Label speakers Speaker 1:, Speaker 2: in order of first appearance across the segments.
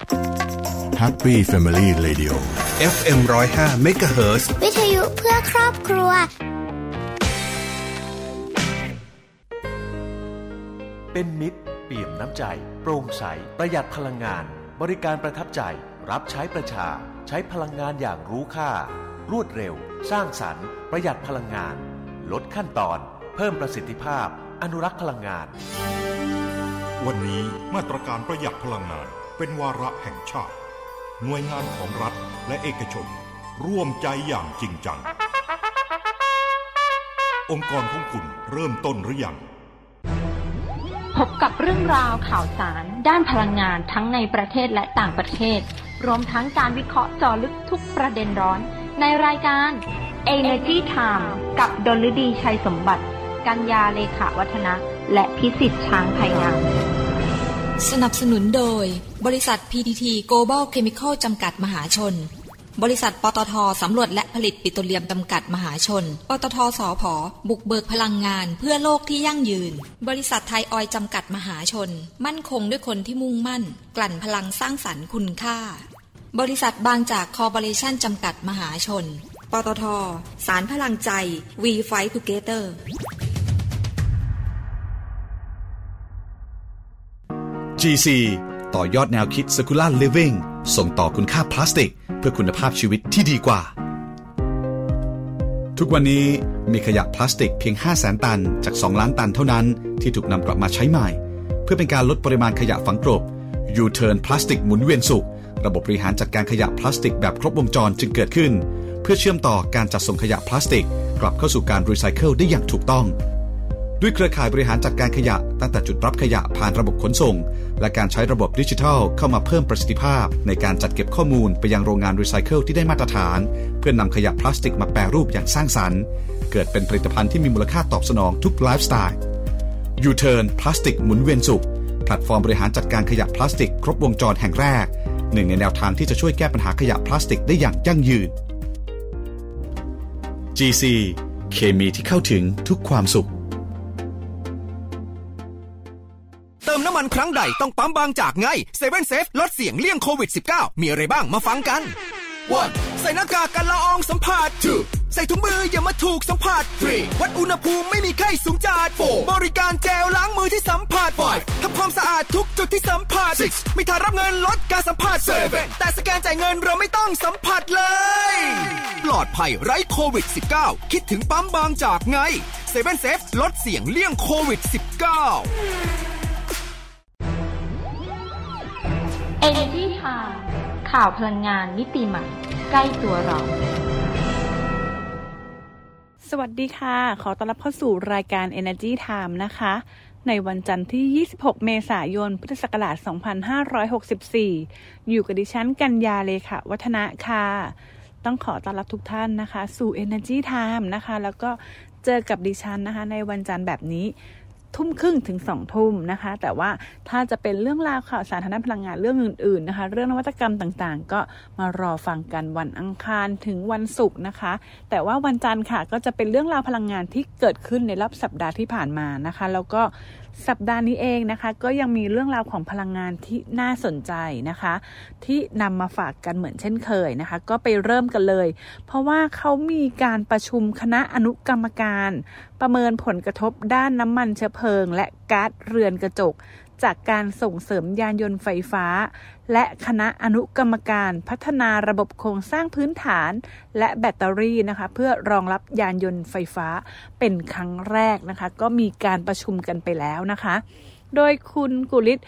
Speaker 1: Happy Family Radio
Speaker 2: FM 105 MHz
Speaker 3: วิทยุเพื่อครอบครัว
Speaker 4: เป็นมิตรเปี่ยมน้ำใจ โปร่งใส ประหยัดพลังงาน บริการประทับใจ รับใช้ประชา ใช้พลังงานอย่างรู้ค่า รวดเร็ว สร้างสรรค์ ประหยัดพลังงาน ลดขั้นตอน เพิ่มประสิทธิภาพ อนุรักษ์พลังงาน
Speaker 5: วันนี้มาตรการประหยัดพลังงาน เป็นวาระแห่งชาติ หน่วยงานของรัฐและเอกชน ร่วมใจอย่างจริงจัง องค์กรของคุณเริ่มต้นหรือยัง
Speaker 6: พบกับเรื่องราวข่าวสาร ด้านพลังงานทั้งในประเทศและต่างประเทศ รวมทั้งการวิเคราะห์จาะลึกทุกประเด็นร้อน ในรายการ Energy Time กับดลฤดีชัยสมบัติ กัญญาเลขาวัฒนะ และพิสิทธิ์ช้างไพงาม
Speaker 7: สนับสนุนโดย บริษัท PTT Global Chemical จำกัดมหาชน บริษัทปตทสำรวจและผลิตปิโตรเลียมจำกัดมหาชน ปตทสอพอบุกเบิกพลังงานเพื่อโลกที่ยั่งยืน บริษัทไทยออยจำกัดมหาชน มั่นคงด้วยคนที่มุ่งมั่น กลั่นพลังสร้างสรรค์คุณค่า บริษัทบางจากคอร์ปอเรชั่นจำกัดมหาชน ปตท สารพลังใจ We Fight Together
Speaker 8: GC ต่อยอดแนวคิด Circular Living ส่งต่อคุณค่าพลาสติก เพื่อคุณภาพชีวิตที่ดีกว่า ทุกวันนี้มีขยะพลาสติกเพียง 5 0 0แสนตัน จาก 2 ล้านตันเท่านั้นที่ถูกนำกลับมาใช้ใหม่ เพื่อเป็นการลดปริมาณขยะฝังกลบ U-turn พลาสติกหมุนเวียนสุข ระบบบริหารจัดการขยะพลาสติกแบบครบวงจรจึงเกิดขึ้น เพื่อเชื่อมต่อการจัดส่งขยะพลาสติก กลับเข้าสู่การรีไซเคิลได้อย่างถูกต้อง ด้วยเครือข่ายบริหารจัดการขยะ ตั้งแต่จุดรับขยะผ่านระบบขนส่ง และการใช้ระบบดิจิทัลเข้ามาเพิ่มประสิทธิภาพ ในการจัดเก็บข้อมูลไปยังโรงงานรีไซเคิลที่ได้มาตรฐาน เพื่อนำขยะพลาสติกมาแปรรูปอย่างสร้างสรรค์ เกิดเป็นผลิตภัณฑ์ที่มีมูลค่าตอบสนองทุกไลฟ์สไตล์ U-turn พลาสติกหมุนเวียนสุขแพลตฟอร์มบริหารจัดการขยะพลาสติก ครบวงจรแห่งแรกหนึ่งในแนวทางที่จะช่วยแก้ปัญหาขยะพลาสติกได้อย่างยั่งยืน GC เคมีที่เข้าถึงทุกความสุข
Speaker 9: เติมน้ำมันครั้งใดต้องปั๊มบางจากไง seven safe ลดเสี่ยงเลี่ยงโควิด -19 มีอะไรบ้างมาฟังกัน 1. ใส่หน้ากากกันละอองสัมผัส 2. ใส่ถุงมืออย่ามาถูกสัมผัส 3. วัดอุณหภูมิไม่มีไข้สูงจัด 4. บริการเจลล้างมือที่สัมผัส 5. ทำความสะอาดทุกจุดที่สัมผัส 6. มีทางรับเงินลดการสัมผัส 7. แต่สแกนจ่ายเงินเราไม่ต้องสัมผัสเลย ปลอดภัยไร้โควิด -19 คิดถึงปั๊มบางจากไง seven safe ลดเสี่ยงเลี่ยงโควิด -19
Speaker 6: Energy Time ข่าวพลังงานมิติใหม่ ใกล้ตัวเรา
Speaker 10: สวัสดีค่ะ ขอต้อนรับเข้าสู่รายการ Energy Time นะคะ ในวันจันทร์ที่ 26 เมษายน พุทธศักราช 2564 อยู่กับดิฉันกัญญาเลขาวัฒนะค่ะ ต้องขอต้อนรับทุกท่านนะคะ สู่ Energy Time นะคะ แล้วก็เจอกับดิฉันนะคะ ในวันจันทร์แบบนี้ ทุ่มครึ่งถึงสองทุ่มนะคะ แต่ว่าถ้าจะเป็นเรื่องราวข่าวสารทางด้านพลังงานเรื่องอื่นๆนะคะ เรื่องนวัตกรรมต่างๆ ก็มารอฟังกันวันอังคารถึงวันศุกร์นะคะ แต่ว่าวันจันทร์ค่ะก็จะเป็นเรื่องราวพลังงานที่เกิดขึ้นในรอบสัปดาห์ที่ผ่านมานะคะ แล้วก็สัปดาห์นี้เองนะคะ ก็ยังมีเรื่องราวของพลังงานที่น่าสนใจนะคะ ที่นำมาฝากกันเหมือนเช่นเคยนะคะ ก็ไปเริ่มกันเลย เพราะว่าเขามีการประชุมคณะอนุกรรมการ ประเมินผลกระทบด้านน้ำมันเชื้อเพลิง และก๊าซเรือนกระจก จากการส่งเสริมยานยนต์ไฟฟ้า และคณะอนุกรรมการพัฒนาระบบโครงสร้างพื้นฐาน และแบตเตอรี่นะคะ เพื่อรองรับยานยนต์ไฟฟ้าเป็นครั้งแรกนะคะ ก็มีการประชุมกันไปแล้วนะคะ โดยคุณกุลิศ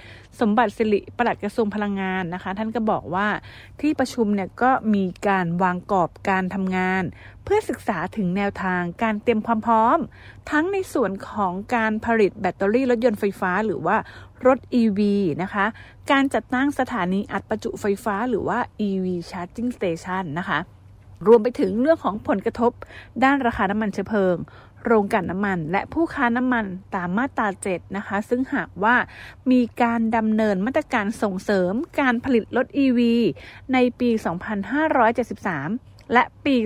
Speaker 10: สมบัติสิริปลัดกระทรวงพลังงานนะคะ ท่านก็บอกว่าที่ประชุมเนี่ยก็มีการวางกรอบการทำงาน เพื่อศึกษาถึงแนวทางการเตรียมความพร้อม ทั้งในส่วนของการผลิตแบตเตอรี่รถยนต์ไฟฟ้าหรือว่ารถ EV นะคะ การจัดตั้งสถานีอัดประจุไฟฟ้าหรือว่า EV Charging Station นะคะ รวมไปถึงเรื่องของผลกระทบด้านราคาน้ำมันเชื้อเพลิง โรงกลั่นน้ำมัน และผู้ค้าน้ำมันตามมาตรา7นะคะ ซึ่งหากว่ามีการดำเนินมาตรการส่งเสริมการผลิตรถ EV ในปี 2573 และปี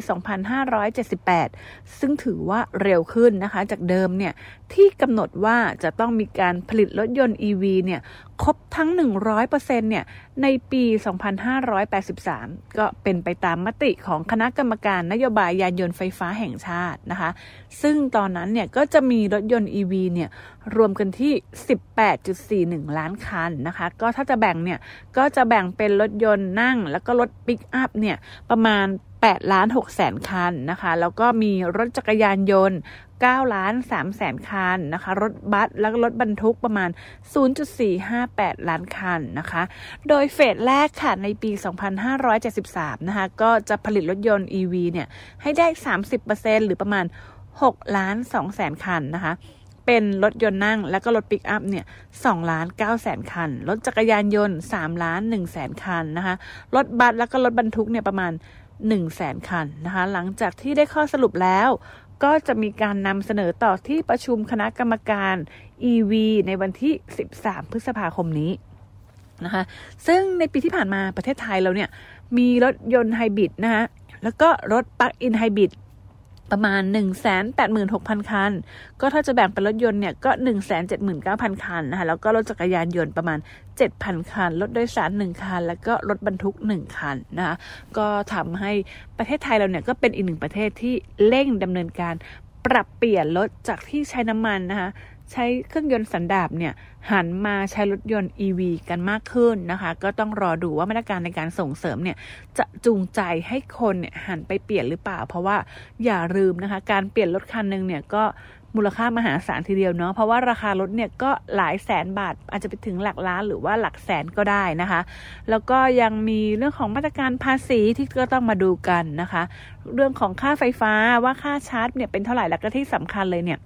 Speaker 10: 2578 ซึ่งถือว่าเร็วขึ้นนะคะ จากเดิมเนี่ยที่กำหนดว่าจะต้องมีการผลิตรถยนต์ EV เนี่ยครบทั้ง 100%เนี่ยในปี 2583 ก็เป็นไปตามมติของคณะกรรมการนโยบายยานยนต์ไฟฟ้าแห่งชาตินะคะ ซึ่งตอนนั้นเนี่ยก็จะมีรถยนต์ EV เนี่ยรวมกันที่ 18.41 ล้านคันนะคะ ก็ถ้าจะแบ่งเนี่ยก็จะแบ่งเป็นรถยนต์นั่ง แล้วก็รถปิกอัพเนี่ยประมาณ 8ล้าน6แสนคันนะคะ แล้วก็มีรถจักรยานยนต์9ล้าน3แสนคันนะคะ รถบัสแล้วก็รถบรรทุกประมาณ 0.458 ล้านคันนะคะ โดยเฟสแรกค่ะในปี 2573 นะคะ ก็จะผลิตรถยนต์ EV เนี่ยให้ได้ 30%หรือประมาณ 6 ล้าน2แสนคันนะคะเป็นรถยนต์นั่งแล้วก็รถปิกอัพเนี่ย2ล้าน9แสนคัน รถจักรยานยนต์3ล้าน1แสนคันนะคะ รถบัสแล้วก็รถบรรทุกเนี่ยประมาณ 1แสนคันนะคะ หลังจากที่ได้ข้อสรุปแล้ว ก็จะมีการนำเสนอต่อที่ประชุมคณะกรรมการ EV ในวันที่ 13 พฤษภาคมนี้นะคะ ซึ่งในปีที่ผ่านมาประเทศไทยเราเนี่ย มีรถยนต์ไฮบริดนะคะแล้วก็รถปลั๊กอินไฮบริด ประมาณ 186,000 คัน ก็ถ้าจะแบ่งเป็นรถยนต์เนี่ยก็ 179,000 คันนะคะแล้วก็รถจักรยานยนต์ประมาณ 7,000 คัน รถโดยสาร 1 คัน แล้วก็รถบรรทุก 1 คันนะคะก็ทำให้ประเทศไทยเราเนี่ยก็เป็นอีกหนึ่งประเทศที่เร่งดำเนินการปรับเปลี่ยนรถจากที่ใช้น้ำมันนะคะ ใช้เครื่องยนต์สันดาปเนี่ยหันมาใช้รถยนต์ EV กันมากขึ้นนะคะ ก็ต้องรอดูว่ามาตรการในการส่งเสริมเนี่ยจะจูงใจให้คนเนี่ยหันไปเปลี่ยนหรือเปล่า เพราะว่าอย่าลืมนะคะ การเปลี่ยนรถคันหนึ่งเนี่ยก็มูลค่ามหาศาลทีเดียวเนาะเพราะว่าราคารถเนี่ยก็หลายแสนบาท อาจจะไปถึงหลักล้านหรือว่าหลักแสนก็ได้นะคะ แล้วก็ยังมีเรื่องของมาตรการภาษีที่ก็ต้องมาดูกันนะคะ เรื่องของค่าไฟฟ้าว่าค่าชาร์จเนี่ยเป็นเท่าไหร่แล้วก็ที่สำคัญเลยเนี่ย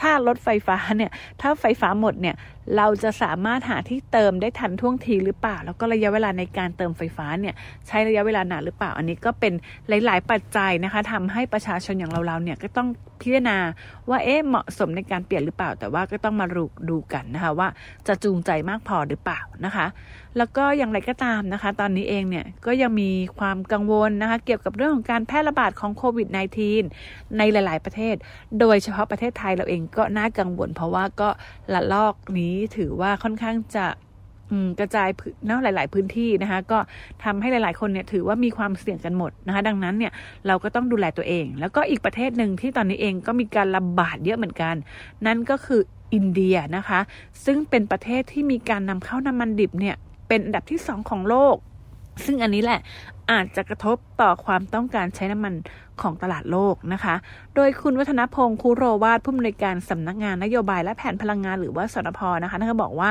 Speaker 10: ถ้ารถไฟฟ้าเนี่ย ถ้าไฟฟ้าหมดเนี่ย เราจะสามารถหาที่เติมได้ทันท่วงทีหรือเปล่า แล้วก็ระยะเวลาในการเติมไฟฟ้าเนี่ยใช้ระยะเวลานานหรือเปล่า อันนี้ก็เป็นหลาย ๆ ปัจจัยนะคะทำให้ประชาชนอย่างเราๆเนี่ยก็ต้องพิจารณาว่าเอ๊ะเหมาะสมในการเปลี่ยนหรือเปล่า แต่ว่าก็ต้องมาดูดูกันนะคะว่าจะจูงใจมากพอหรือเปล่านะคะ แล้วก็อย่างไรก็ตามนะคะ ตอนนี้เองเนี่ยก็ยังมีความกังวลนะคะเกี่ยวกับเรื่องของการแพร่ระบาดของโควิด -19 ในหลาย ๆ ประเทศ โดยเฉพาะประเทศไทยเราเองก็น่ากังวล เพราะว่าก็ละลอกนี้ถือว่าค่อนข้างจะกระจายเนาะหลาย ๆ พื้นที่นะคะก็ทำให้หลาย ๆ คนเนี่ยถือว่ามีความเสี่ยงกันหมดนะคะดังนั้นเนี่ยเราก็ต้องดูแลตัวเอง แล้วก็อีกประเทศหนึ่งที่ตอนนี้เองก็มีการระบาดเยอะเหมือนกัน นั่นก็คืออินเดียนะคะ ซึ่งเป็นประเทศที่มีการนำเข้าน้ำมันดิบเนี่ยเป็นอันดับที่สองของโลก ซึ่งอันนี้แหละอาจจะกระทบต่อความต้องการใช้น้ำมันของตลาดโลกนะคะ โดยคุณวัฒนพงศ์คูโรวาดผู้อำนวยการสำนักงานนโยบายและแผนพลังงานหรือว่าสนพนะคะท่านก็บอกว่า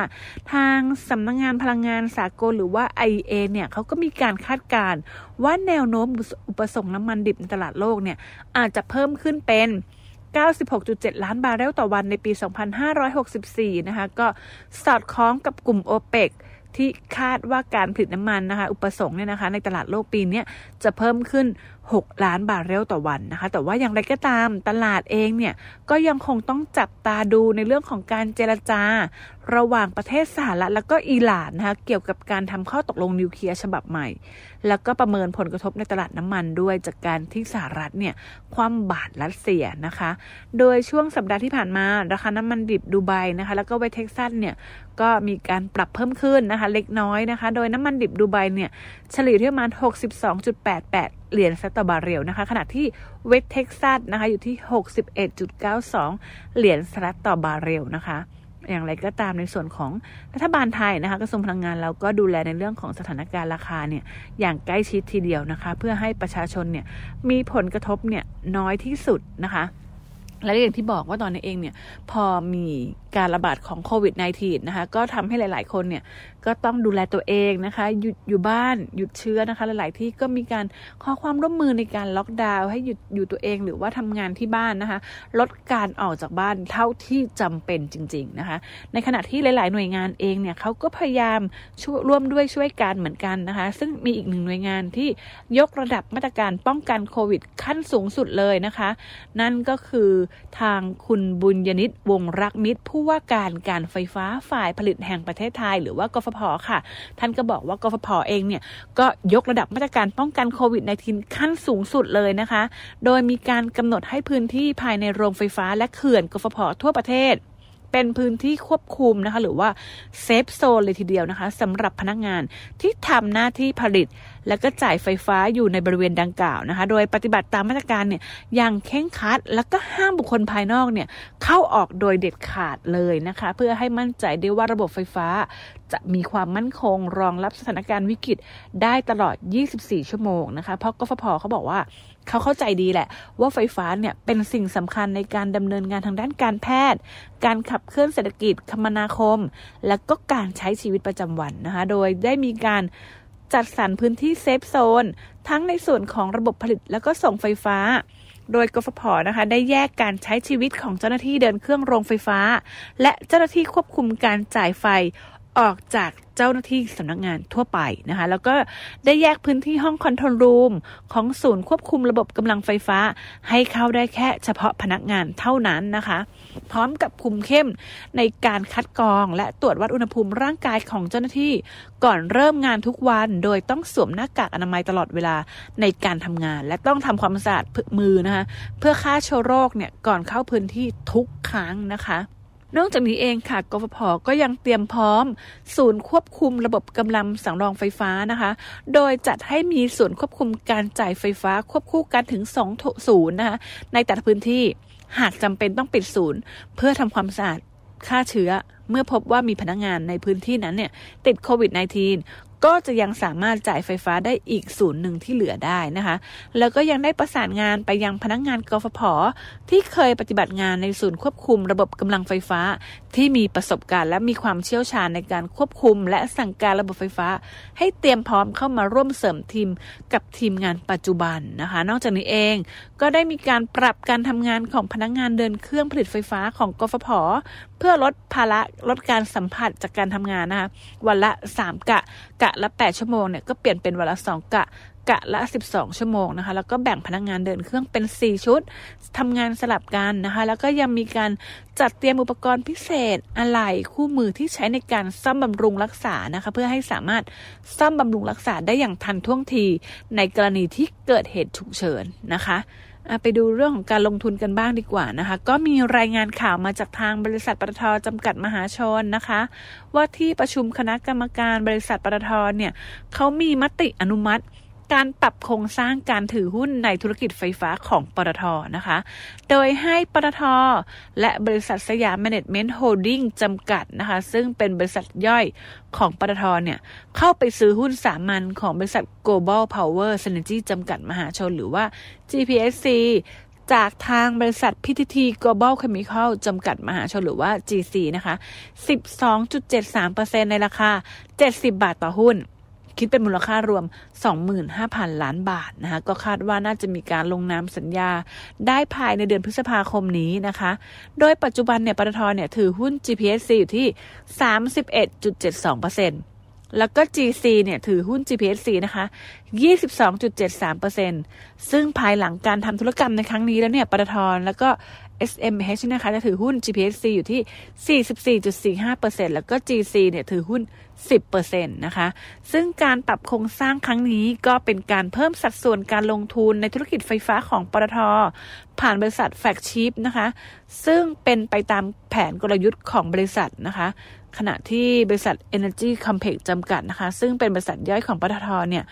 Speaker 10: ทางสำนักงานพลังงานสากลหรือว่า IEA เนี่ยเขาก็มีการคาดการณ์ว่าแนวโน้มอุปสงค์น้ำมันดิบในตลาดโลกเนี่ยอาจจะเพิ่มขึ้นเป็น96.7 ล้านบาร์เรลต่อวันในปี 2564 นะคะ ก็สอดคล้องกับกลุ่มโอเปก ที่คาดว่าการผลิตน้ำมันนะคะ อุปสงค์เนี่ยนะคะ ในตลาดโลกปีนี้จะเพิ่มขึ้น6 ล้านบาร์เรลต่อวันนะคะ แต่ว่าอย่างไรก็ตามตลาดเองเนี่ยก็ยังคงต้องจับตาดูในเรื่องของการเจรจา ระหว่างประเทศสหรัฐแล้วก็อิหร่านนะคะเกี่ยวกับการทำข้อตกลงนิวเคลียร์ฉบับใหม่ แล้วก็ประเมินผลกระทบในตลาดน้ำมันด้วยจากการที่สหรัฐเนี่ยคว่ำบาตรรัสเซียนะคะ โดยช่วงสัปดาห์ที่ผ่านมาราคาน้ำมันดิบดูไบนะคะแล้วก็เวสต์เท็กซัสเนี่ยก็มีการปรับเพิ่มขึ้นนะคะเล็กน้อยนะคะ โดยน้ำมันดิบดูไบเนี่ยเฉลี่ยที่ประมาณ 62.88 เหรียญสหรัฐต่อบาร์เรลนะคะ ขณะที่เวสต์เท็กซัสนะคะอยู่ที่ 61.92 เหรียญสหรัฐต่อบาร์เรลนะคะอย่างไรก็ตามในส่วนของรัฐบาลไทยนะคะกระทรวงพลังงานเราก็ดูแลในเรื่องของสถานการณ์ราคาเนี่ยอย่างใกล้ชิดทีเดียวนะคะ เพื่อให้ประชาชนเนี่ยมีผลกระทบเนี่ยน้อยที่สุดนะคะ และอย่างที่บอกว่าตอนนี้เองเนี่ยพอมีการระบาดของโควิด -19 นะคะก็ทำให้หลาย ๆ คนเนี่ยก็ต้องดูแลตัวเองนะคะหยุดอยู่บ้านหยุดเชื้อนะคะ หลาย ๆ ที่ก็มีการขอความร่วมมือในการล็อกดาวน์ให้หยุดอยู่ตัวเองหรือว่าทำงานที่บ้านนะคะ ลดการออกจากบ้านเท่าที่จำเป็นจริง ๆ นะคะ ในขณะที่หลาย ๆ หน่วยงานเองเนี่ยเขาก็พยายามช่วยร่วมด้วยช่วยกันเหมือนกันนะคะ ซึ่งมีอีกหนึ่งหน่วยงานที่ยกระดับมาตรการป้องกันโควิด ขั้นสูงสุดเลยนะคะ นั่นก็คือทางคุณบุญยนิตวงรักมิตร ผู้ว่าการการไฟฟ้าฝ่ายผลิตแห่งประเทศไทย หรือว่ากฟผค่ะ ท่านก็บอกว่ากฟผเองเนี่ยก็ยกระดับมาตรการป้องกันโควิด -19 ขั้นสูงสุดเลยนะคะ โดยมีการกำหนดให้พื้นที่ภายในโรงไฟฟ้าและเขื่อนกฟผทั่วประเทศเป็นพื้นที่ควบคุมนะคะ หรือว่าเซฟโซนเลยทีเดียวนะคะสำหรับพนักงานที่ทำหน้าที่ผลิต และก็จ่ายไฟฟ้าอยู่ในบริเวณดังกล่าวนะคะ โดยปฏิบัติตามมาตรการเนี่ยอย่างเข่งคัด แล้วก็ห้ามบุคคลภายนอกเนี่ยเข้าออกโดยเด็ดขาดเลยนะคะ เพื่อให้มั่นใจได้ว่าระบบไฟฟ้า จะมีความมั่นคงรองรับสถานการณ์วิกฤตได้ตลอด 24 ชั่วโมงนะคะ เพราะกฟผเขาบอกว่าเขาเข้าใจดีแหละ ว่าไฟฟ้าเนี่ยเป็นสิ่งสำคัญในการดำเนินงานทางด้านการแพทย์ การขับเคลื่อนเศรษฐกิจคมนาคม และก็การใช้ชีวิตประจำวันนะคะ โดยได้มีการ จัดสรรพื้นที่เซฟโซน ทั้งในส่วนของระบบผลิตและก็ส่งไฟฟ้า โดยกฟผนะคะได้แยกการใช้ชีวิตของเจ้าหน้าที่เดินเครื่องโรงไฟฟ้า และเจ้าหน้าที่ควบคุมการจ่ายไฟ ออกจากเจ้าหน้าที่สำนักงานทั่วไปนะคะ แล้วก็ได้แยกพื้นที่ห้องคอนโทรลรูมของศูนย์ควบคุมระบบกำลังไฟฟ้า ให้เข้าได้แค่เฉพาะพนักงานเท่านั้นนะคะ พร้อมกับคุมเข้มในการคัดกรอง และตรวจวัดอุณหภูมิร่างกายของเจ้าหน้าที่ ก่อนเริ่มงานทุกวัน โดยต้องสวมหน้ากากอนามัยตลอดเวลาในการทำงาน และต้องทำความสะอาดมือนะคะ เพื่อฆ่าเชื้อโรคเนี่ยก่อนเข้าพื้นที่ทุกครั้งนะคะ นอกจากนี้เองค่ะกฟผก็ยังเตรียมพร้อม ศูนย์ควบคุมระบบกำลังสังรองไฟฟ้านะคะ โดยจัดให้มีศูนย์ควบคุมการจ่ายไฟฟ้าควบคู่กันถึง2ศูนย์นะคะในแต่ละพื้นที่หากจำเป็นต้องปิดศูนย์ เพื่อทำความสะอาดฆ่าเชื้อเมื่อพบว่ามีพนักงงานในพื้นที่นั้นเนี่ยติดโควิด -19 ก็จะยังสามารถจ่ายไฟฟ้าได้อีกศูนย์หนึ่งที่เหลือได้นะคะ แล้วก็ยังได้ประสานงานไปยังพนักงงานกฟผ ที่เคยปฏิบัติงานในศูนย์ควบคุมระบบกำลังไฟฟ้า ที่มีประสบการณ์และมีความเชี่ยวชาญในการควบคุม และสั่งการระบบไฟฟ้า ให้เตรียมพร้อมเข้ามาร่วมเสริมทีมกับทีมงานปัจจุบันนะคะ นอกจากนี้เองก็ได้มีการปรับการทำงานของพนักงงานเดินเครื่องผลิตไฟฟ้าของกฟผ พื่อลดภาระลดการสัมผัสจากการทำงานนะคะวันละ 3 กะ กะละ 8 ชั่วโมงเนี่ยก็เปลี่ยนเป็นวันละ 2 กะกะละ 12 ชั่วโมงนะคะ แล้วก็แบ่งพนักงงานเดินเครื่องเป็น 4 ชุดทำงานสลับกันนะคะ แล้วก็ยังมีการจัดเตรียมอุปกรณ์พิเศษอะไหล่คู่มือที่ใช้ในการซ่อมบำรุงรักษานะคะ เพื่อให้สามารถซ่อมบำรุงรักษาได้อย่างทันท่วงทีในกรณีที่เกิดเหตุฉุกเฉินนะคะ ไปดูเรื่องของการลงทุนกันบ้างดีกว่านะคะ ก็มีรายงานข่าวมาจากทางบริษัทปตทจำกัดมหาชนนะคะ ว่าที่ประชุมคณะกรรมการบริษัทปตทเนี่ยเขามีมติอนุมัติ การปรับโครงสร้างการถือหุ้นในธุรกิจไฟฟ้าของปตทนะคะ โดยให้ปตทและบริษัทสยามแมネจเมนต์โฮลดิ้งจำกัดนะคะ ซึ่งเป็นบริษัทย่อยของปตทเนี่ย เข้าไปซื้อหุ้นสามัญของบริษัท Global Power Synergy จำกัดมหาชนหรือว่า GPSC จากทางบริษัท PTT Global Chemical จำกัดมหาชนหรือว่า GC นะคะ 12.73%ในราคา 70 บาทต่อหุ้น คิดเป็นมูลค่ารวม 25,000 ล้านบาทนะคะก็คาดว่าน่าจะมีการลงนามสัญญา ได้ภายในเดือนพฤษภาคมนี้นะคะ โดยปัจจุบันเนี่ยปตทเนี่ยถือหุ้น GPSC อยู่ที่ 31.72%แล้วก็ GC เนี่ยถือหุ้น GPSC นะคะ 22.73%ซึ่งภายหลังการทำธุรกรรมในครั้งนี้แล้วเนี่ย ปตทแล้วก็ SMH นะคะ จะถือหุ้น GPSC อยู่ที่ 44.45%แล้วก็ GC เนี่ยถือหุ้น10%นะคะ ซึ่งการปรับโครงสร้างครั้งนี้ก็เป็นการเพิ่มสัดส่วนการลงทุนในธุรกิจไฟฟ้าของปตทผ่านบริษัทแฟกชิพนะคะ ซึ่งเป็นไปตามแผนกลยุทธ์ของบริษัทนะคะ ขณะที่บริษัท Energy Complex จำกัดนะคะ ซึ่งเป็นบริษัทย่อยของปตทเนี่ย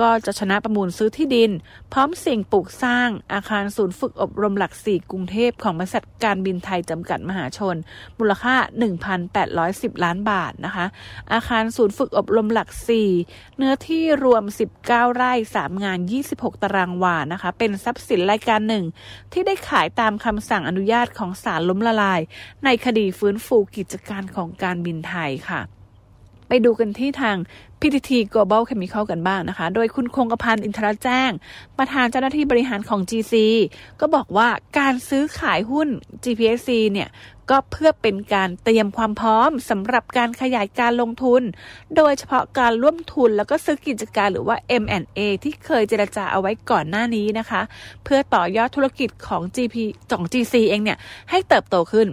Speaker 10: ก็จะชนะประมูลซื้อที่ดิน พร้อมสิ่งปลูกสร้างอาคารศูนย์ฝึกอบรมหลักสี่กรุงเทพของบริษัทการบินไทยจำกัดมหาชน มูลค่า 1,810 ล้านบาทนะคะอาคารศูนย์ฝึกอบรมหลักสี่เนื้อที่รวม 19 ไร่ 3 งาน 26 ตารางวานะคะ เป็นทรัพย์สินรายการหนึ่ง ที่ได้ขายตามคำสั่งอนุญาตของศาลล้มละลาย ในคดีฟื้นฟูกิจการของการบินไทยค่ะ ไปดูกันที่ทาง PTT Global Chemical กันบ้างนะคะ โดยคุณคงกระพันอินทรแจ้ง ประธานเจ้าหน้าที่บริหารของ GC ก็บอกว่าการซื้อขายหุ้น GPSC เนี่ย ก็เพื่อเป็นการเตรียมความพร้อมสำหรับการขยายการลงทุน โดยเฉพาะการร่วมทุนแล้วก็ซื้อกิจการหรือว่า M&A ที่เคยเจรจาเอาไว้ก่อนหน้านี้นะคะ เพื่อต่อยอดธุรกิจของ GP ของ GC เองเนี่ยให้เติบโตขึ้น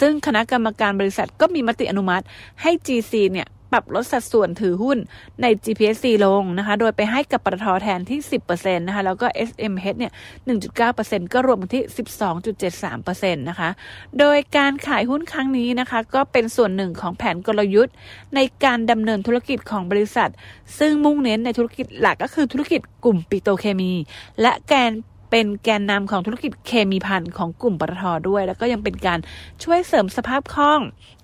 Speaker 10: ซึ่งคณะกรรมการบริษัทก็มีมติอนุมัติให้ GC เนี่ย ปรับลดสัดส่วนถือหุ้นใน GPSC ลงนะคะ โดยไปให้กับปตทแทนที่ 10%นะคะ แล้วก็ SMH เนี่ย 1.9%ก็รวมที่ 12.73%นะคะ โดยการขายหุ้นครั้งนี้นะคะ ก็เป็นส่วนหนึ่งของแผนกลยุทธ์ ในการดำเนินธุรกิจของบริษัท ซึ่งมุ่งเน้นในธุรกิจหลักก็คือธุรกิจกลุ่มปิโตเคมี และแกน เป็นแกนนำของธุรกิจเคมีพันของกลุ่มปตทด้วย แล้วก็ยังเป็นการช่วยเสริมสภาพคล่อง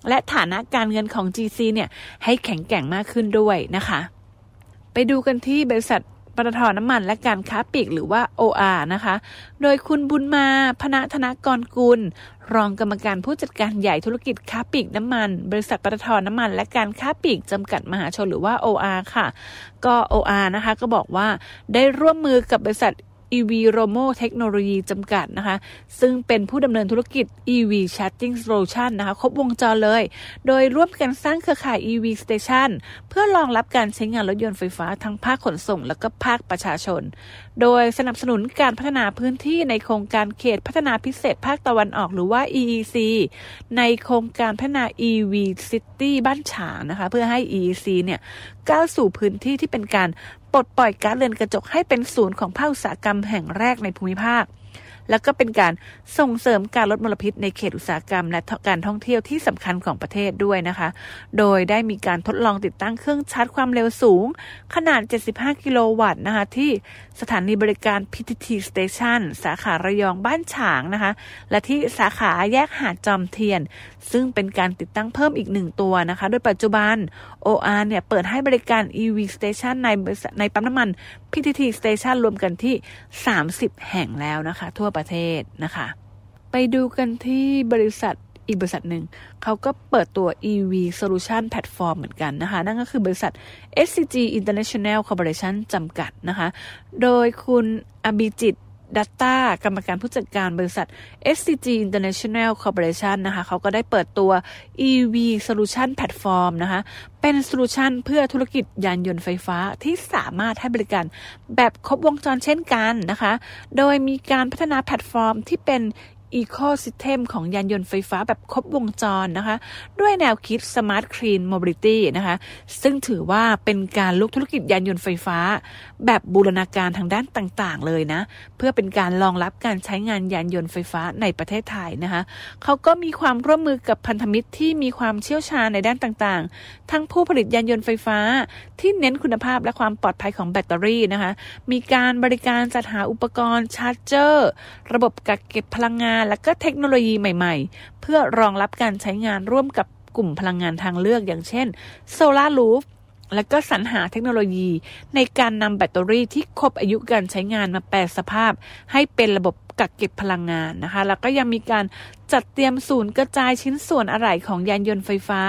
Speaker 10: และฐานะการเงินของ GC เนี่ยให้แข็งแกร่งมากขึ้นด้วยนะคะ ไปดูกันที่บริษัทปตทน้ำมันและการค้าปลีกหรือว่า OR นะคะ โดยคุณบุญมาพณธนกรกุล รองกรรมการผู้จัดการใหญ่ธุรกิจค้าปลีกน้ำมัน บริษัทปตทน้ำมัน และการค้าปลีกจำกัดมหาชนหรือว่า OR ค่ะ ก็ OR นะคะก็บอกว่าได้ร่วมมือกับบริษัท EV Romo เทคโนโลยีจำกัดนะคะ ซึ่งเป็นผู้ดำเนินธุรกิจ EV Charging Solution นะคะ ครบวงจรเลย โดยร่วมกันสร้างเครือข่าย EV Station เพื่อรองรับการใช้งานรถยนต์ไฟฟ้าทั้งภาคขนส่ง และก็ภาคประชาชน โดยสนับสนุนการพัฒนาพื้นที่ในโครงการเขตพัฒนาพิเศษภาคตะวันออกหรือว่า EEC ในโครงการพัฒนา EV City บ้านฉางนะคะ เพื่อให้ EEC เนี่ยก้าวสู่พื้นที่ที่เป็นการ ปลดปล่อยก๊าซเรือนกระจกให้เป็นศูนย์ของภาคอุตสาหกรรมแห่งแรกในภูมิภาค แล้วก็เป็นการส่งเสริมการลดมลพิษในเขตอุตสาหกรรม และการท่องเที่ยวที่สำคัญของประเทศด้วยนะคะ โดยได้มีการทดลองติดตั้งเครื่องชาร์จความเร็วสูง ขนาด 75 กิโลวัตต์นะคะที่สถานีบริการ PTT Station สาขาระยองบ้านฉางนะคะ และที่สาขาแยกหาดจอมเทียน ซึ่งเป็นการติดตั้งเพิ่มอีกหนึ่งตัวนะคะ โดยปัจจุบัน OR เนี่ยเปิดให้บริการ EV Station ในในปั๊มน้ำมัน PTT Station รวมกันที่ 30 แห่งแล้วนะคะ ทั่วประเทศนะคะ ไปดูกันที่บริษัทอีกบริษัทหนึ่ง เขาก็เปิดตัว EV Solution Platform เหมือนกันนะคะ นั่นก็คือบริษัท SCG International Corporation จำกัดนะคะ โดยคุณอภิจิต ดัตตากรรมการผู้จัดการบริษัท SCG International Corporation นะคะเขาก็ได้เปิดตัว EV Solution Platform นะคะเป็นโซลูชันเพื่อธุรกิจยานยนต์ไฟฟ้าที่สามารถให้บริการแบบครบวงจรเช่นกันนะคะ โดยมีการพัฒนาแพลตฟอร์มที่เป็น ecosystem ของยานยนต์ไฟฟ้าแบบครบวงจรนะคะ ด้วยแนวคิด Smart Clean Mobility นะคะ ซึ่งถือว่าเป็นการรุกธุรกิจยานยนต์ไฟฟ้า แบบบูรณาการทางด้านต่างๆ เลยนะ เพื่อเป็นการรองรับการใช้งานยานยนต์ไฟฟ้าในประเทศไทยนะคะเขาก็มีความร่วมมือกับพันธมิตรที่มีความเชี่ยวชาญในด้านต่างๆ ทั้งผู้ผลิตยานยนต์ไฟฟ้า ที่เน้นคุณภาพและความปลอดภัยของแบตเตอรี่นะคะ มีการบริการจัดหาอุปกรณ์ชาร์จเจอร์ ระบบกักเก็บพลังงานและก็เทคโนโลยีใหม่ๆ เพื่อรองรับการใช้งานร่วมกับกลุ่มพลังงานทางเลือกอย่างเช่นโซลารูฟ และก็สรรหาเทคโนโลยี ในการนำแบตเตอรี่ที่ครบอายุการใช้งานมาแปลสภาพ ให้เป็นระบบกักเก็บพลังงานนะคะ แล้วก็ยังมีการจัดเตรียมศูนย์กระจายชิ้นส่วนอะไหล่ของยานยนต์ไฟฟ้า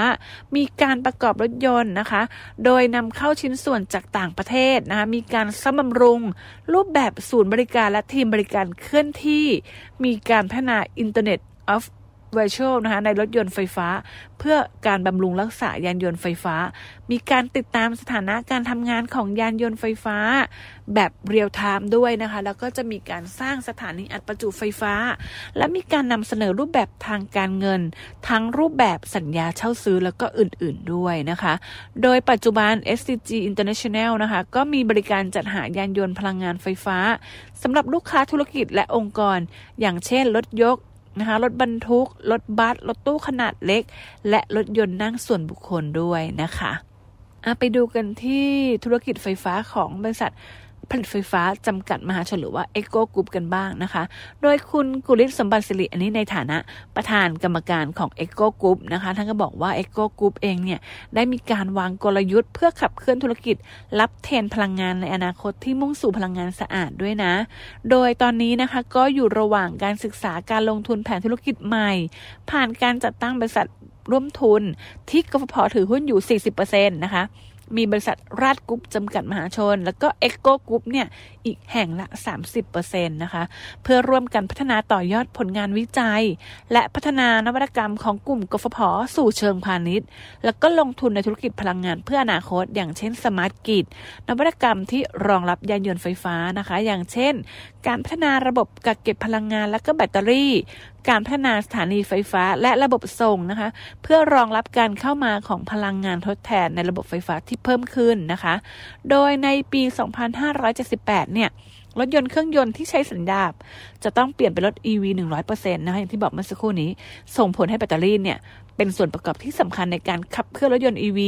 Speaker 10: มีการประกอบรถยนต์นะคะ โดยนำเข้าชิ้นส่วนจากต่างประเทศนะคะ มีการซ่อมบำรุง รูปแบบศูนย์บริการและทีมบริการเคลื่อนที่ มีการพัฒนา Internet of Virtual นะคะในรถยนต์ไฟฟ้า เพื่อการบำรุงรักษายานยนต์ไฟฟ้า มีการติดตามสถานะการทำงานของยานยนต์ไฟฟ้า แบบเรียลไทม์ด้วยนะคะ แล้วก็จะมีการสร้างสถานีอัดประจุไฟฟ้า และมีการนำเสนอรูปแบบทางการเงิน ทั้งรูปแบบสัญญาเช่าซื้อแล้วก็อื่นๆด้วยนะคะ โดยปัจจุบัน SCG International นะคะก็มีบริการจัดหายานยนต์พลังงานไฟฟ้าสำหรับลูกค้าธุรกิจและองค์กร อย่างเช่นรถยก นะคะรถบรรทุก รถบัส รถตู้ขนาดเล็ก และรถยนต์นั่งส่วนบุคคลด้วยนะคะไปดูกันที่ธุรกิจไฟฟ้าของบริษัท ผลิตไฟฟ้าจำกัดมหาชนหรือว่าเอ็กโกกรุ๊ปกันบ้างนะคะ โดยคุณกุลิศสมบัติศิริอันนี้ในฐานะประธานกรรมการของเอ็กโกกรุ๊ปนะคะท่านก็บอกว่าเอ็กโกกรุ๊ปเองเนี่ยได้มีการวางกลยุทธ์เพื่อขับเคลื่อนธุรกิจ รับเทรนด์พลังงานในอนาคตที่มุ่งสู่พลังงานสะอาดด้วยนะ โดยตอนนี้นะคะก็อยู่ระหว่างการศึกษาการลงทุนแผนธุรกิจใหม่ ผ่านการจัดตั้งบริษัทร่วมทุนที่กฟผถือหุ้นอยู่ 40%นะคะ มีบริษัทราชกรุ๊ปจำกัดมหาชน แล้วก็เอ็กโกกรุ๊ปเนี่ยอีกแห่งละ 30%นะคะ เพื่อร่วมกันพัฒนาต่อยอดผลงานวิจัย และพัฒนานวัตกรรมของกลุ่มกฟผสู่เชิงพาณิชย์ แล้วก็ลงทุนในธุรกิจพลังงานเพื่ออนาคต อย่างเช่น smart grid นวัตกรรมที่รองรับยานยนต์ไฟฟ้านะคะ อย่างเช่น การพัฒนาระบบกักเก็บพลังงานและก็แบตเตอรี่การพัฒนาสถานีไฟฟ้าและระบบส่งนะคะ เพื่อรองรับการเข้ามาของพลังงานทดแทนในระบบไฟฟ้าที่เพิ่มขึ้นนะคะ โดยในปี 2578 เนี่ยรถยนต์เครื่องยนต์ที่ใช้สัญญาบ จะต้องเปลี่ยนเป็นรถ EV 100%นะคะอย่างที่บอกเมื่อสักครู่นี้ ส่งผลให้แบตเตอรี่เนี่ย เป็นส่วนประกอบที่สำคัญในการขับเคลื่อนรถยนต์ EV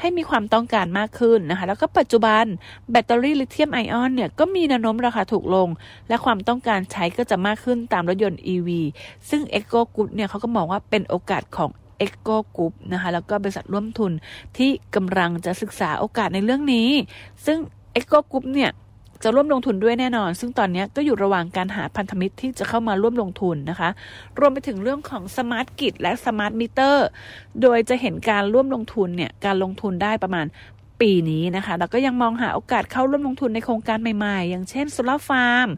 Speaker 10: ให้มีความต้องการมากขึ้นนะคะแล้วก็ปัจจุบันแบตเตอรี่ลิเธียมไอออนเนี่ยก็มีแนวโน้มราคาถูกลง และความต้องการใช้ก็จะมากขึ้นตามรถยนต์ EV ซึ่ง EGCO Group เนี่ยเขาก็มองว่าเป็นโอกาสของ EGCO Group นะคะแล้วก็บริษัทร่วมทุนที่กำลังจะศึกษาโอกาสในเรื่องนี้ ซึ่ง EGCO Group เนี่ย จะร่วมลงทุนด้วยแน่นอน ซึ่งตอนนี้ก็อยู่ระหว่างการหาพันธมิตรที่จะเข้ามาร่วมลงทุนนะคะ รวมไปถึงเรื่องของ smart grid และ smart meter โดยจะเห็นการร่วมลงทุนเนี่ย การลงทุนได้ประมาณ ปีนี้นะคะแล้วก็ยังมองหาโอกาสเข้าร่วมลงทุนในโครงการใหม่ๆ อย่างเช่นโซลาร์ฟาร์ม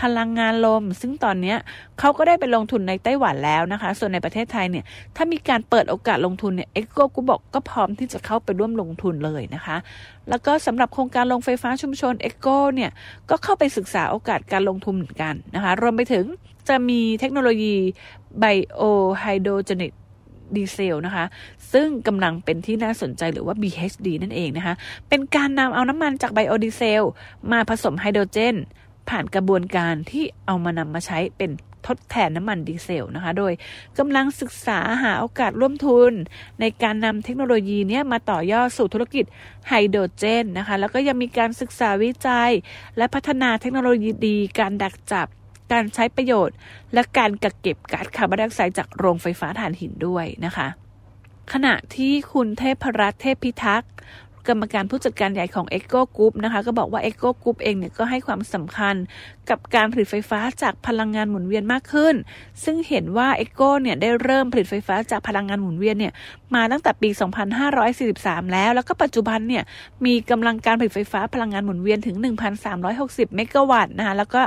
Speaker 10: พลังงานลม ซึ่งตอนนี้เขาก็ได้ไปลงทุนในไต้หวันแล้วนะคะ ส่วนในประเทศไทยเนี่ยถ้ามีการเปิดโอกาสลงทุนเนี่ยเอ็กโกกูบอกก็พร้อมที่จะเข้าไปร่วมลงทุนเลยนะคะ แล้วก็สำหรับโครงการโรงไฟฟ้าชุมชนเอ็กโกเนี่ยก็เข้าไปศึกษาโอกาสการลงทุนเหมือนกันนะคะรวมไปถึงจะมีเทคโนโลยี bio-hydrogenated diesel นะคะ ซึ่งกำลังเป็นที่น่าสนใจหรือว่า BHD นั่นเองนะคะ เป็นการนำเอาน้ำมันจากไบโอดีเซล มาผสมไฮโดรเจน ผ่านกระบวนการที่เอามานำมาใช้เป็นทดแทนน้ำมันดีเซลนะคะ โดยกำลังศึกษาหาโอกาสร่วมทุน ในการนำเทคโนโลยีนี้มาต่อยอดสู่ธุรกิจไฮโดรเจนนะคะ แล้วก็ยังมีการศึกษาวิจัย และพัฒนาเทคโนโลยีดี การดักจับ การใช้ประโยชน์ และการกักเก็บก๊าซคาร์บอนไดออกไซด์จากโรงไฟฟ้าถ่านหินด้วยนะคะ ขณะที่คุณเทพรัตน์เทพพิทักษ์กรรมการผู้จัดการใหญ่ของ e c o Group นะคะก็บอกว่า e c o Group เองเนี่ยก็ให้ความสำคัญกับการผลิตไฟฟ้าจากพลังงานหมุนเวียนมากขึ้น ซึ่งเห็นว่า e c o เนี่ยได้เริ่มผลิตไฟฟ้าจากพลังงานหมุนเวียนเนี่ยมาตั้งแต่ปี 2543 แล้ว แล้วก็ปัจจุบันเนี่ยมีกำลังการผลิตไฟฟ้าพลังงานหมุนเวียนถึง 1,360 เมกะวัตต์นะคะแล้วก็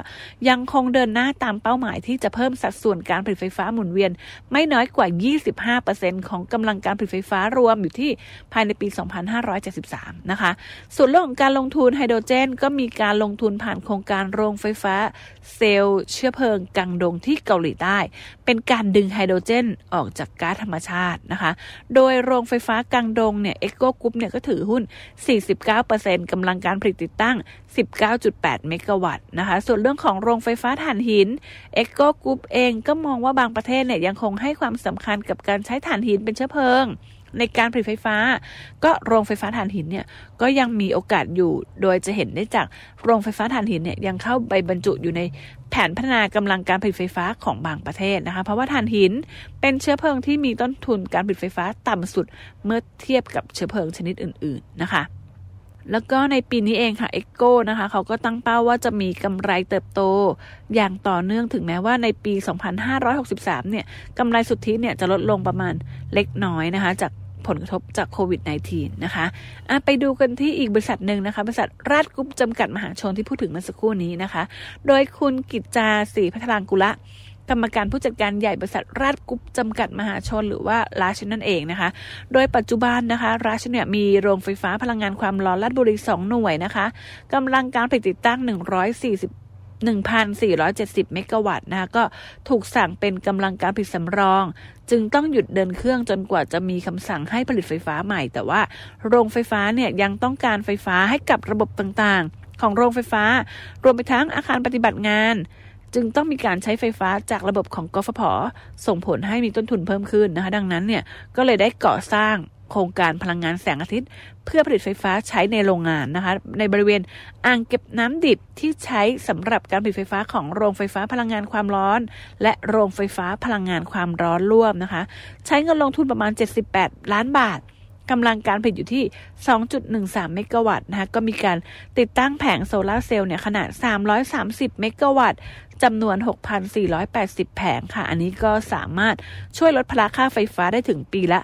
Speaker 10: ยังคงเดินหน้าตามเป้าหมายที่จะเพิ่มสัดส่วนการผลิตไฟฟ้าหมุนเวียน ไม่น้อยกว่า 25%ของกำลังการผลิตไฟฟ้ารวมอยู่ที่ภายในปี 2573 นะคะ ส่วนเรื่องของการลงทุนไฮโดรเจน ก็มีการลงทุนผ่านโครงการโรงไฟฟ้าเซลล์เชื้อเพลิงกังดงที่เกาหลีใต้ เป็นการดึงไฮโดรเจนออกจากก๊าซธรรมชาตินะคะ โดยโรงไฟฟ้ากังดงเนี่ยเอ็กโกกรุ๊ปเนี่ยก็ถือหุ้น 49%กำลังการผลิตติดตั้ง 19.8 เมกะวัตต์นะคะ ส่วนเรื่องของโรงไฟฟ้าถ่านหินเอ็กโกกรุ๊ปเองก็มองว่าบางประเทศเนี่ยยังคงให้ความสำคัญกับการใช้ถ่านหินเป็นเชื้อเพลิง ในการผลิตไฟฟ้า ก็โรงไฟฟ้าถ่านหินเนี่ยก็ยังมีโอกาสอยู่ โดยจะเห็นได้จากโรงไฟฟ้าถ่านหินเนี่ยยังเข้าไปบรรจุอยู่ในแผนพัฒนากำลังการผลิตไฟฟ้าของบางประเทศนะคะ เพราะว่าถ่านหินเป็นเชื้อเพลิงที่มีต้นทุนการผลิตไฟฟ้าต่ำสุดเมื่อเทียบกับเชื้อเพลิงชนิดอื่น ๆ นะคะ แล้วก็ในปีนี้เองค่ะเอ็กโกนะคะเขาก็ตั้งเป้าว่าจะมีกำไรเติบโต อย่างต่อเนื่องถึงแม้ว่าในปี 2563 เนี่ยกำไรสุทธิเนี่ยจะลดลงประมาณเล็กน้อยนะคะจากผลกระทบจากโควิด -19 นะคะไปดูกันที่อีกบริษัทหนึ่งนะคะ บริษัทราชกรุ๊ปจำกัดมหาชนที่พูดถึงเมื่อสักครู่นี้นะคะ โดยคุณกิจจาศรีพัฑฒางกุระ กรรมการผู้จัดการใหญ่บริษัทราชกรุ๊ปจำกัดมหาชนหรือว่าราชนั่นเองนะคะ โดยปัจจุบันนะคะ ราชเนี่ยมีโรงไฟฟ้าพลังงานความร้อนราชบุรี 2 หน่วยนะคะกำลังการผลิตติดตั้ง 140 1,470 เมกะวัตต์นะคะก็ถูกสั่งเป็นกำลังการผลิตสำรอง จึงต้องหยุดเดินเครื่องจนกว่าจะมีคำสั่งให้ผลิตไฟฟ้าใหม่ แต่ว่าโรงไฟฟ้าเนี่ยยังต้องการไฟฟ้าให้กับระบบต่างๆ ของโรงไฟฟ้า รวมไปทั้งอาคารปฏิบัติงาน จึงต้องมีการใช้ไฟฟ้าจากระบบของกฟผส่งผลให้มีต้นทุนเพิ่มขึ้นนะคะ ดังนั้นเนี่ยก็เลยได้ก่อสร้างโครงการพลังงานแสงอาทิตย์ เพื่อผลิตไฟฟ้าใช้ในโรงงานนะคะ ในบริเวณอ่างเก็บน้ำดิบที่ใช้สำหรับการผลิตไฟฟ้าของโรงไฟฟ้าพลังงานความร้อน และโรงไฟฟ้าพลังงานความร้อนร่วมนะคะ ใช้เงินลงทุนประมาณ 78 ล้านบาท กำลังการผลิตอยู่ที่ 2.13 เมกะวัตต์นะคะก็มีการติดตั้งแผงโซลาร์เซลล์เนี่ยขนาด 330 เมกะวัตต์จำนวน 6,480 แผงค่ะ อันนี้ก็สามารถช่วยลดพลังค่าไฟฟ้าได้ถึงปีละ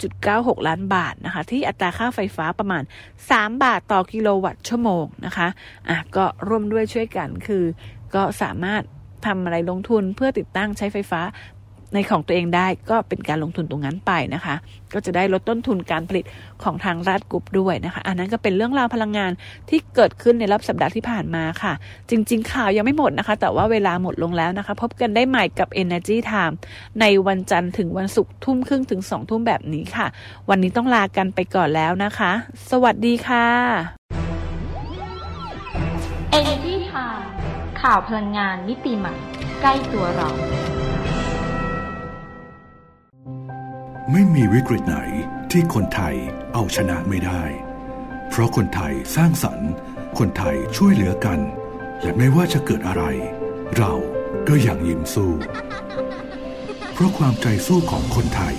Speaker 10: 9.96 ล้านบาทนะคะ ที่อัตราค่าไฟฟ้าประมาณ 3 บาทต่อกิโลวัตต์ชั่วโมงนะคะอะก็ร่วมด้วยช่วยกันคือ ก็สามารถทำอะไรลงทุนเพื่อติดตั้งใช้ไฟฟ้า ในของตัวเองได้ก็เป็นการลงทุนตรงนั้นไปนะคะ ก็จะได้ลดต้นทุนการผลิตของทางรัฐกรุ๊ปด้วยนะคะ อันนั้นก็เป็นเรื่องราวพลังงานที่เกิดขึ้นในรอบสัปดาห์ที่ผ่านมาค่ะ จริง ๆ ข่าวยังไม่หมดนะคะ แต่ว่าเวลาหมดลงแล้วนะคะ พบกันได้ใหม่กับ Energy Time ในวันจันทร์ถึงวันศุกร์ทุ่มครึ่งถึงสองทุ่มแบบนี้ค่ะ วันนี้ต้องลากันไปก่อนแล้วนะคะ สวัสดีค่ะ
Speaker 6: Energy Time ข่าวพลังงานมิติใหม่ ใกล้ตัวเรา
Speaker 1: ไม่มีวิกฤตไหนที่คนไทยเอาชนะไม่ได้ เพราะคนไทยสร้างสรรค์ คนไทยช่วยเหลือกัน และไม่ว่าจะเกิดอะไร เราก็ยังยิ้มสู้ เพราะความใจสู้ของคนไทย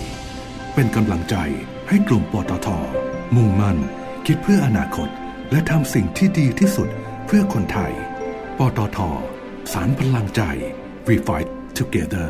Speaker 1: เป็นกำลังใจให้กลุ่มปตท มุ่งมั่น คิดเพื่ออนาคต และทำสิ่งที่ดีที่สุดเพื่อคนไทย ปตท สารพลังใจ We Fight Together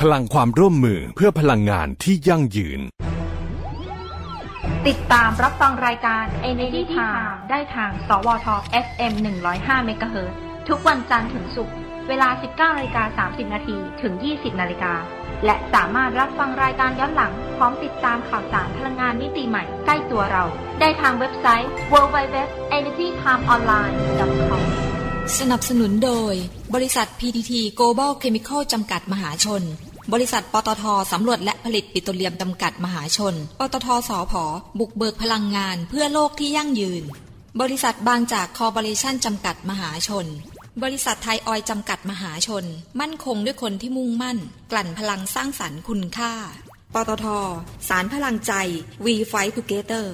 Speaker 11: พลังความร่วมมือเพื่อพลังงานที่ยั่งยืน
Speaker 6: ติดตามรับฟังรายการ Energy Time ได้ทาง สวท FM 105 MHz ทุกวันจันทร์ถึงศุกร์เวลา 19นาฬิกา30 นาทีถึง 20นาฬิกา และสามารถรับฟังรายการย้อนหลัง พร้อมติดตามข่าวสารพลังงานมิติใหม่ใกล้ตัวเรา ได้ทางเว็บไซต์ www.energytimeonline.com
Speaker 7: สนับสนุนโดย บริษัท PTT Global Chemical จำกัดมหาชน บริษัทปตทสำรวจและผลิตปิโตรเลียมจำกัดมหาชน ปตทสอพอบุกเบิกพลังงานเพื่อโลกที่ยั่งยืน บริษัทบางจากคอร์ปอเรชั่นจำกัดมหาชน บริษัทไทยออยจำกัดมหาชน มั่นคงด้วยคนที่มุ่งมั่น กลั่นพลังสร้างสรรค์คุณค่า ปตท สารพลังใจ We Fight Together